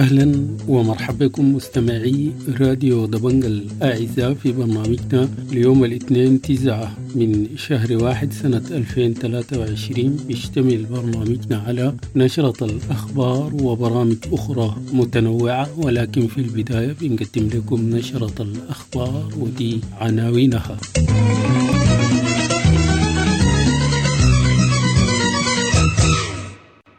أهلا ومرحبا بكم مستمعي راديو دبنج الأعزاء في برنامجنا اليوم الاثنين تسعة من شهر واحد سنة 2023 بيشتمل برنامجنا على نشرة الأخبار وبرامج أخرى متنوعة ولكن في البداية بنقدم لكم نشرة الأخبار ودي عناوينها.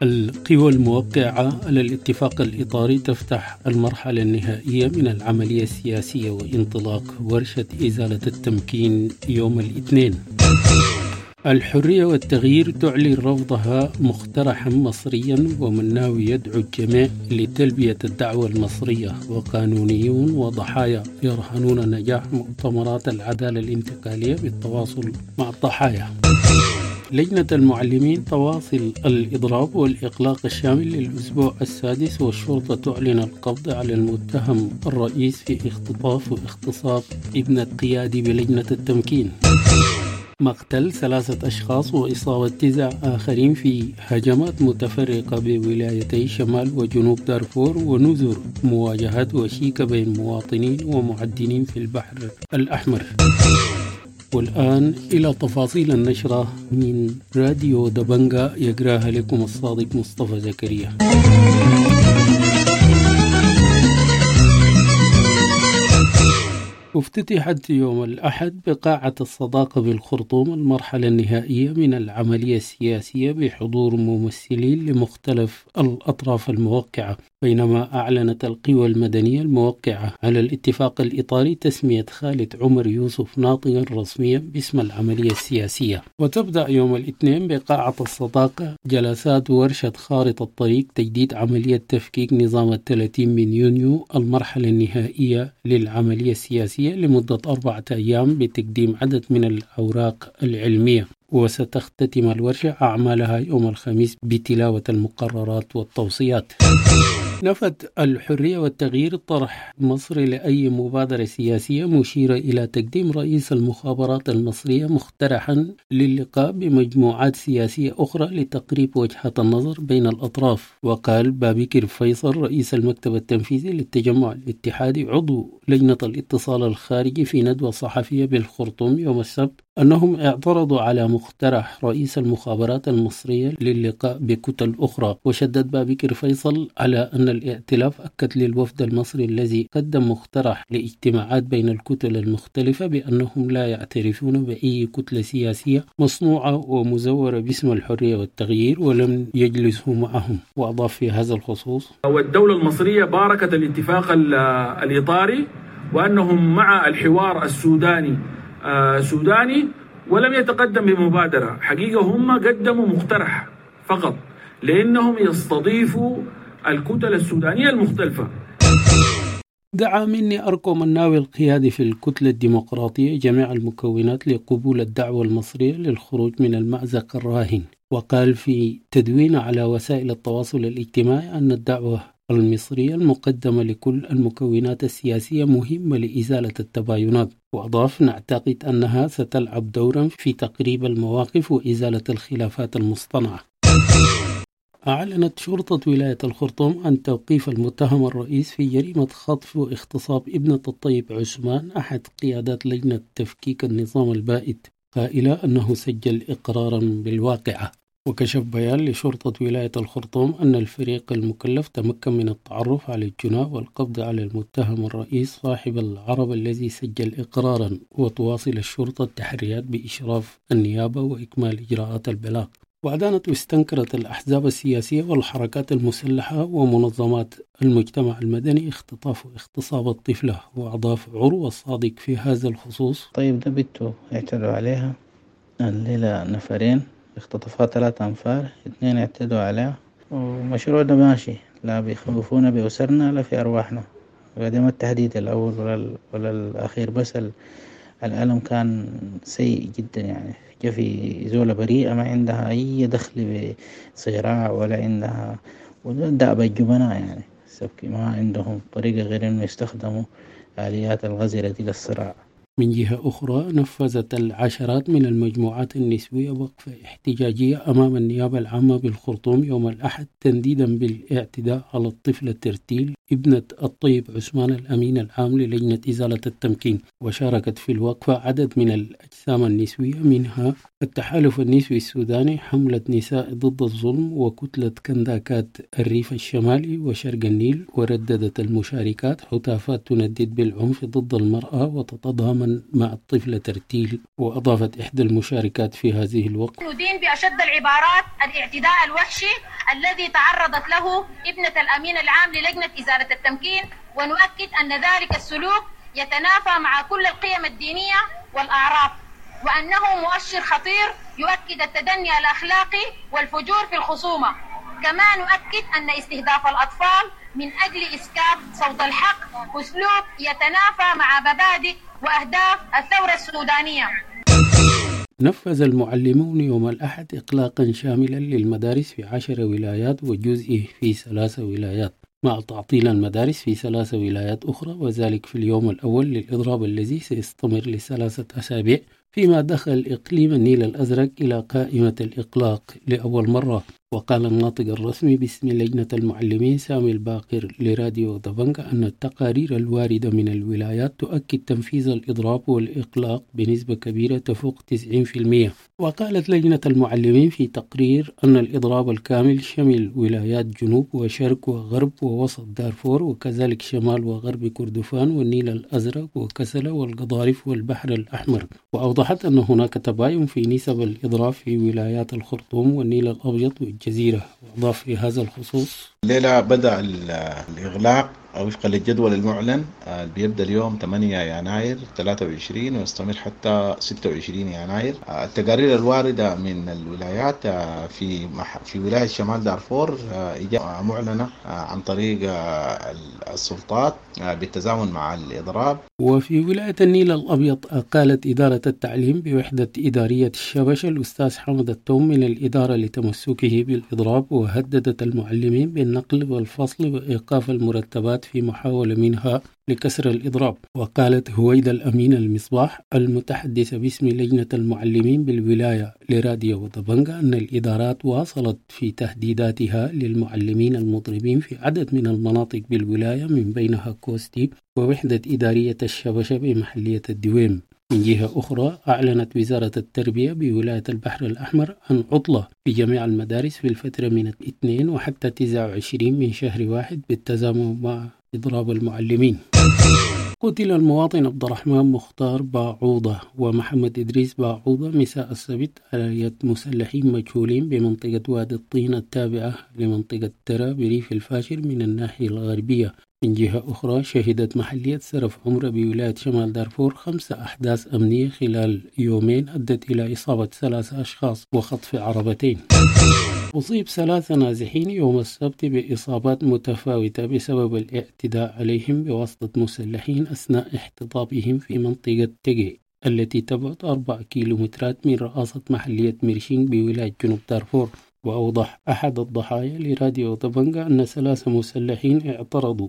القوى الموقعة على الاتفاق الإطاري تفتح المرحلة النهائية من العملية السياسية وانطلاق ورشة إزالة التمكين يوم الاثنين. الحرية والتغيير تعلن رفضها مقترحا مصريا ومن ناوي يدعو الجميع لتلبية الدعوة المصرية وقانونيون وضحايا. يرهنون نجاح مؤتمرات العدالة الانتقالية بالتواصل مع الضحايا. لجنة المعلمين تواصل الإضراب والإقلاق الشامل للأسبوع السادس والشرطة تعلن القبض على المتهم الرئيس في اختطاف واغتصاب ابنة قيادي بلجنة التمكين. مقتل ثلاثة أشخاص وإصابة تسع آخرين في هجمات متفرقة بولايتي شمال وجنوب دارفور ونذر. مواجهات وشيكة بين مواطنين ومعدنين في البحر الأحمر. والآن إلى تفاصيل النشرة من راديو دبنجا يقراها لكم الصادق مصطفى زكريا. افتتحت يوم الأحد بقاعة الصداقة بالخرطوم المرحلة النهائية من العملية السياسية بحضور ممثلين لمختلف الأطراف الموقعة. بينما أعلنت القوى المدنية الموقعة على الاتفاق الإطاري تسمية خالد عمر يوسف ناطقا رسميا باسم العملية السياسية. وتبدأ يوم الاثنين بقاعة الصداقة جلسات ورشة خارطة الطريق تجديد عملية تفكيك نظام الثلاثين من يونيو المرحلة النهائية للعملية السياسية لمدة أربعة أيام بتقديم عدد من الأوراق العلمية. وستختتم الورشة أعمالها يوم الخميس بتلاوة المقررات والتوصيات. نفت الحرية والتغيير طرح مصر لأي مبادرة سياسية مشيرة إلى تقديم رئيس المخابرات المصرية مقترحا للقاء بمجموعات سياسية أخرى لتقريب وجهة النظر بين الأطراف. وقال بابكر فيصل رئيس المكتب التنفيذي للتجمع الاتحادي عضو لجنة الاتصال الخارجي في ندوة صحفية بالخرطوم يوم السبت أنهم اعترضوا على مقترح رئيس المخابرات المصرية للقاء بكتل أخرى وشدد بابكر فيصل على أن الائتلاف أكد للوفد المصري الذي قدم مقترح لاجتماعات بين الكتل المختلفة بأنهم لا يعترفون بأي كتلة سياسية مصنوعة ومزورة باسم الحرية والتغيير ولم يجلسوا معهم. وأضاف في هذا الخصوص والدولة المصرية باركت الاتفاق الإطاري وأنهم مع الحوار السوداني سوداني ولم يتقدم بمبادرة. حقيقة هم قدموا مقترح فقط لأنهم يستضيفوا الكتل السودانية المختلفة. دعا مني أركو مناوي القيادي في الكتلة الديمقراطية جميع المكونات لقبول الدعوة المصرية للخروج من المأزق الراهن وقال في تدوين على وسائل التواصل الاجتماعي أن الدعوة المصرية المقدمة لكل المكونات السياسية مهمة لإزالة التباينات وأضاف نعتقد أنها ستلعب دورا في تقريب المواقف وإزالة الخلافات المصطنعة. أعلنت شرطة ولاية الخرطوم عن توقيف المتهم الرئيس في جريمة خطف واغتصاب ابنة الطيب عثمان أحد قيادات لجنة تفكيك النظام البائد. قائلة أنه سجل إقرارا بالواقعة. وكشف بيان لشرطة ولاية الخرطوم أن الفريق المكلف تمكن من التعرف على الجناة والقبض على المتهم الرئيس صاحب العرب الذي سجل إقرارا وتواصل الشرطة التحريات بإشراف النيابة وإكمال إجراءات البلاغ. وأدانت واستنكرت الأحزاب السياسية والحركات المسلحة ومنظمات المجتمع المدني اختطاف واغتصاب الطفلة وأضاف عروة الصادق في هذا الخصوص. طيب ده بنته اعتدوا عليها. الليلة نفرين. اختطفها ثلاثة أنفار اثنين اعتدوا عليها ومشروع ده ماشي. لا بيخوفونا بأسرنا لا في أرواحنا. وهذا ما التهديد الأول ولا, ولا الأخير. بس الألم كان سيء جدا يعني. في زولة بريئة ما عندها أي دخل بصراع ولا عندها ودأب الجبناء يعني. سبكي ما عندهم طريقة غير إنه يستخدموا الآليات الغزرة للصراع من جهة أخرى نفذت العشرات من المجموعات النسوية وقفة احتجاجية أمام النيابة العامة بالخرطوم يوم الأحد تنديدا بالإعتداء على الطفلة ترتيل ابنة الطيب عثمان الأمين العام للجنة إزالة التمكين. وشاركت في الوقفة عدد من الأجسام النسوية منها التحالف النسوي السوداني حملة نساء ضد الظلم وكتلة كنداكات الريف الشمالي وشرق النيل ورددت المشاركات. هتافات تندد بالعنف ضد المرأة وتتضامن مع الطفلة ترتيل. وأضافت إحدى المشاركات في هذه الوقفة ندين بأشد العبارات الإعتداء الوحشي الذي تعرضت له ابنة الأمين العام للجنة إزالة التمكين ونؤكد أن ذلك السلوك يتنافى مع كل القيم الدينية والأعراف وأنه مؤشر خطير يؤكد التدني الأخلاقي والفجور في الخصومة. كما نؤكد أن استهداف الأطفال من أجل إسكات صوت الحق أسلوب يتنافى مع مبادئ وأهداف الثورة السودانية. نفذ المعلمون يوم الأحد إقلاقا شاملا للمدارس في عشر ولايات وجزء في ثلاث ولايات. مع تعطيل المدارس في ثلاث ولايات أخرى وذلك في اليوم الأول للإضراب الذي سيستمر لثلاثة أسابيع فيما دخل إقليم النيل الأزرق إلى قائمة الإقلاق لأول مرة. وقال الناطق الرسمي باسم لجنة المعلمين سامي الباقر لراديو دبنجا أن التقارير الواردة من الولايات تؤكد تنفيذ الإضراب والإقلاق بنسبة كبيرة تفوق 90% وقالت لجنة المعلمين في تقرير أن الإضراب الكامل شمل ولايات جنوب وشرق وغرب ووسط دارفور وكذلك شمال وغرب كردفان والنيل الأزرق وكسلة والقضارف والبحر الأحمر. وأوضحت أن هناك تباين في نسب الإضراب في ولايات الخرطوم والنيل الأبيض والجزيرة وأضاف في هذا الخصوص الليلة بدأ الإغلاق وفقا للجدول المعلن اللي بيبدأ اليوم 8 يناير 23 ويستمر حتى 26 يناير. التقارير الواردة من الولايات في في ولاية شمال دارفور معلنة عن طريق السلطات بالتزامن مع الإضراب. وفي ولاية النيل الأبيض قالت إدارة التعليم بوحدة إدارية الشبش الأستاذ حمد التوم من الإدارة لتمسكه بالإضراب وهددت المعلمين بالنقل والفصل وإيقاف المرتبات في محاولة منها لكسر الإضراب وقالت هويدا الأمين المصباح المتحدثة باسم لجنة المعلمين بالولاية لراديو دبنجا أن الإدارات واصلت في تهديداتها للمعلمين المضربين في عدد من المناطق بالولاية من بينها كوستي ووحدة إدارية الشبشة بمحلية الدويم. من جهة أخرى أعلنت وزارة التربية بولاية البحر الأحمر عن عطلة في جميع المدارس في الفترة من 2 وحتى 29 من شهر واحد بالتزامن مع إضراب المعلمين. قتل المواطن عبد الرحمن مختار باعوضة ومحمد إدريس باعوضة مساء السبت على يد مسلحين مجهولين بمنطقة وادي الطين التابعة لمنطقة ترى بريف الفاشر من الناحية الغربية. من جهة أخرى شهدت محلية سرف عمرة بولاية شمال دارفور خمس أحداث أمنية خلال يومين أدت إلى إصابة ثلاثة أشخاص وخطف عربتين. أصيب ثلاثة نازحين يوم السبت بإصابات متفاوتة بسبب الاعتداء عليهم بواسطة مسلحين أثناء احتضابهم في منطقة تجي التي تبعد أربع كيلومترات من رئاسة محلية ميرشينغ بولاية جنوب دارفور. وأوضح أحد الضحايا لراديو طبنجة أن ثلاثة مسلحين اعترضوا.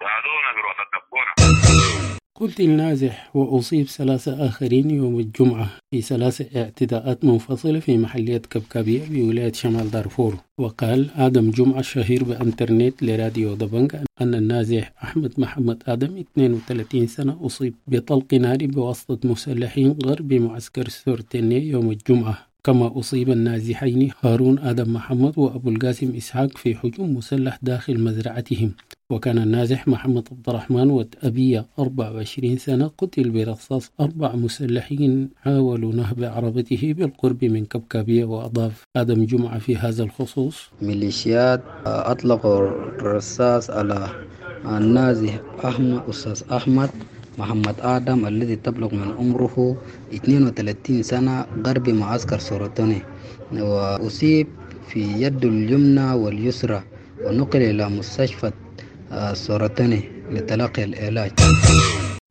ساعدونا بالوقت تبقونا قتل نازح وأصيب ثلاثة آخرين يوم الجمعة في ثلاث اعتداءات منفصلة في محلية كبكبية بولاية شمال دارفور. وقال آدم جمعة الشهير بأنترنت لراديو دبنج أن النازح أحمد محمد آدم 32 سنة أصيب بطلق نار بواسطة مسلحين غرب معسكر سورتيني يوم الجمعة. كما أصيب النازحين هارون آدم محمد وأبو القاسم إسحاق في هجوم مسلح داخل مزرعتهم. وكان النازح محمد عبد الرحمن وأبيه 24 سنة قتل برصاص أربع مسلحين حاولوا نهب عربته بالقرب من كبكابية وأضاف آدم جمعة في هذا الخصوص. ميليشيات أطلقوا الرصاص على النازح أحمد أستاذ أحمد محمد آدم الذي تبلغ من عمره 32 سنة غرب معسكر سورتوني وأصيب في يده اليمنى واليسرى ونقل إلى مستشفى سورتوني لتلقي العلاج.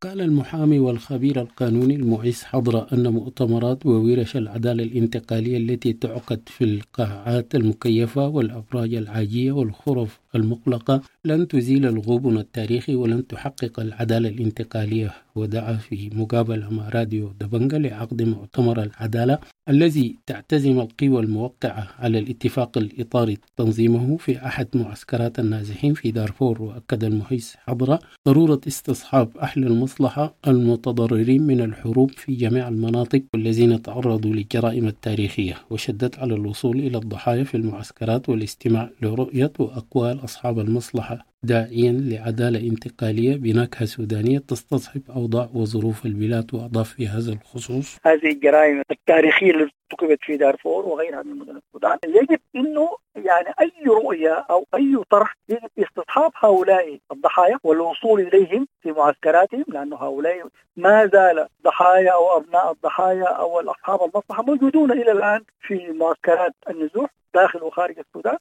قال المحامي والخبير القانوني المعز حضر أن مؤتمرات وورش العدالة الانتقالية التي تعقد في القاعات المكيفة والأبراج العاجية والخرف المغلقة لن تزيل الغبن التاريخي ولن تحقق العدالة الانتقالية. ودعا في مقابلة مع راديو دبنجا لعقد مؤتمر العدالة الذي تعتزم القوى الموقعة على الاتفاق الإطاري تنظيمه في أحد معسكرات النازحين في دارفور وأكد المحيص حضرة ضرورة استصحاب أهل المصلحة المتضررين من الحروب في جميع المناطق والذين تعرضوا للجرائم التاريخية وشدد على الوصول إلى الضحايا في المعسكرات والاستماع لرؤية وأقوال أصحاب المصلحة. داعيا لعدالة انتقالية بنكهة سودانية تستصحب أوضاع وظروف البلاد وأضاف في هذا الخصوص. هذه الجرائم التاريخية التي ارتكبت في دارفور وغيرها من مدن السودان. يجب إنه يعني أي رؤية أو أي طرح يجب استصحاب هؤلاء الضحايا والوصول إليهم في معسكراتهم لأنه هؤلاء ما زال ضحايا أو أبناء الضحايا أو اصحاب المصلحة موجودون إلى الآن في معسكرات النزوح داخل وخارج السودان.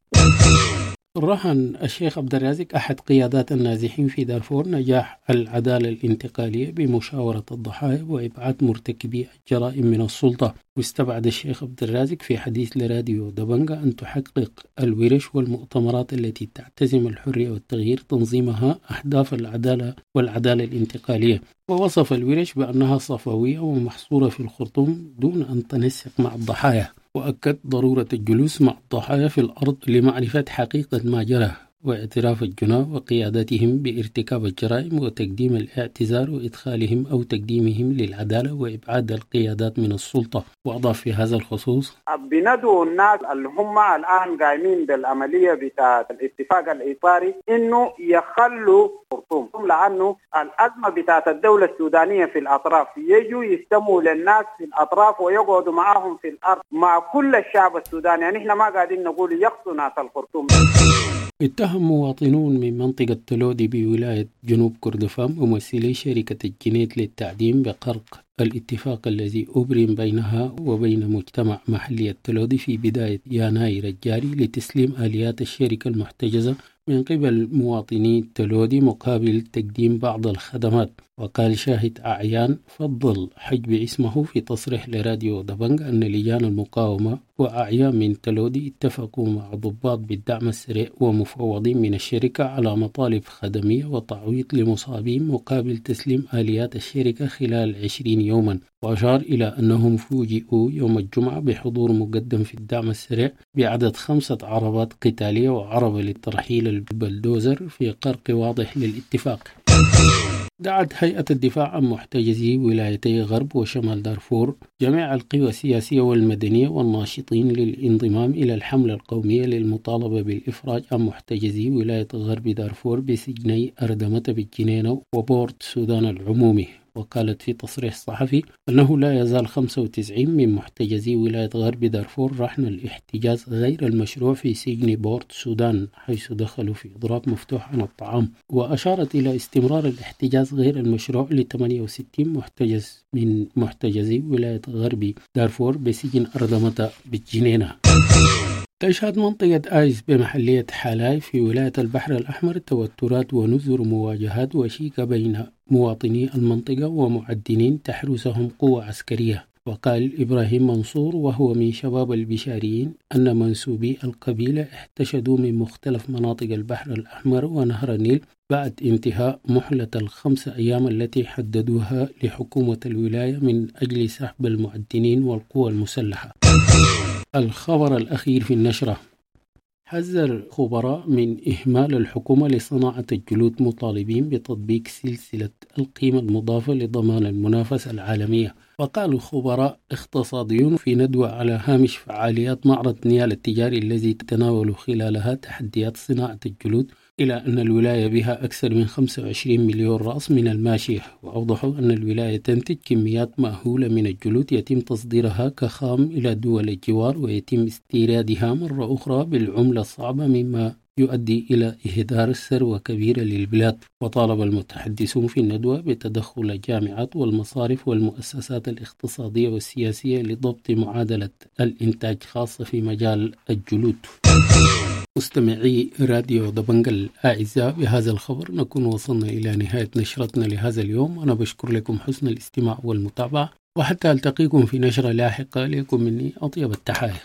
رهن الشيخ عبد الرازق أحد قيادات النازحين في دارفور نجاح العدالة الانتقالية بمشاورة الضحايا وإبعاد مرتكبي الجرائم من السلطة. واستبعد الشيخ عبد الرازق في حديث لراديو دبنجا أن تحقق الورش والمؤتمرات التي تعتزم الحرية والتغيير تنظيمها أهداف العدالة والعدالة الانتقالية. ووصف الورش بأنها صفوية ومحصورة في الخرطوم دون أن تنسق مع الضحايا. وأكد ضرورة الجلوس مع الضحايا في الأرض لمعرفة حقيقة ما جرى. واعتراف الجناة وقيادتهم بارتكاب الجرائم وتقديم الاعتذار وإدخالهم أو تقديمهم للعدالة وإبعاد القيادات من السلطة. وأضاف في هذا الخصوص بندعو الناس اللي هم الآن قايمين بالعملية بتاع الاتفاق الإطاري إنه يخلوا خرطوم. لأنه الأزمة بتاعت الدولة السودانية في الأطراف يجوا يستموا للناس في الأطراف ويقعدوا معاهم في الأرض مع كل الشعب السوداني. يعني إحنا ما قاعدين نقول يقصوا ناس الخرطوم. اتهم مواطنون من منطقة تلودي بولاية جنوب كردفان ممثلي شركة الجنيت للتعدين بقرق الاتفاق الذي أبرم بينها وبين مجتمع محلي التلودي في بداية يناير الجاري لتسليم آليات الشركة المحتجزة من قبل مواطني تلودي مقابل تقديم بعض الخدمات. وقال شاهد أعيان فضل حجب اسمه في تصريح لراديو دبنج أن لجان المقاومة وأعيان من تلودي اتفقوا مع ضباط بالدعم السريع ومفوضين من الشركة على مطالب خدمية وتعويض لمصابين مقابل تسليم آليات الشركة خلال 20 يوما. وأشار إلى أنهم فوجئوا يوم الجمعة بحضور مقدم في الدعم السريع بعدد خمسة عربات قتالية وعربة للترحيل البلدوزر في قرق واضح للاتفاق. دعت هيئة الدفاع عن محتجزي ولايتي غرب وشمال دارفور جميع القوى السياسية والمدنية والناشطين للانضمام إلى الحملة القومية للمطالبة بالإفراج عن محتجزي ولاية غرب دارفور بسجني أردمة بالجنينة وبورت سودان العمومي. وقالت في تصريح صحفي أنه لا يزال 95 من محتجزي ولاية غرب دارفور رهن الاحتجاز غير المشروع في سجن بورت سودان حيث دخلوا في إضراب مفتوح عن الطعام. وأشارت إلى استمرار الاحتجاز غير المشروع ل 68 محتجز من محتجزي ولاية غرب دارفور بسجن أردمة بالجنينة تشهد منطقة آيس بمحلية حالاي في ولاية البحر الأحمر توترات ونذر مواجهات وشيكة بين مواطني المنطقة ومعدنين تحرسهم قوة عسكرية. وقال إبراهيم منصور وهو من شباب البشاريين أن منسوبي القبيلة احتشدوا من مختلف مناطق البحر الأحمر ونهر النيل بعد انتهاء محلة الخمس أيام التي حددوها لحكومة الولاية من أجل سحب المعدنين والقوى المسلحة. الخبر الأخير في النشرة. حذر خبراء من إهمال الحكومة لصناعة الجلود مطالبين بتطبيق سلسلة القيمة المضافة لضمان المنافسة العالمية. وقال خبراء اقتصاديون في ندوة على هامش فعاليات معرض نيال التجاري الذي تتناول خلالها تحديات صناعة الجلود إلى أن الولاية بها أكثر من 25 مليون رأس من الماشية وأوضحوا أن الولاية تنتج كميات مأهولة من الجلود يتم تصديرها كخام إلى دول الجوار ويتم استيرادها مرة أخرى بالعملة الصعبة مما يؤدي إلى إهدار الثروة كبيرة للبلاد. وطالب المتحدثون في الندوة بتدخل الجامعات والمصارف والمؤسسات الاقتصادية والسياسية لضبط معادلة الإنتاج خاصة في مجال الجلود. مستمعي راديو دبنج الأعزاء بهذا الخبر نكون وصلنا إلى نهاية نشرتنا لهذا اليوم. أنا بشكر لكم حسن الاستماع والمتابعة وحتى ألتقيكم في نشرة لاحقة لكم مني أطيب التحايا.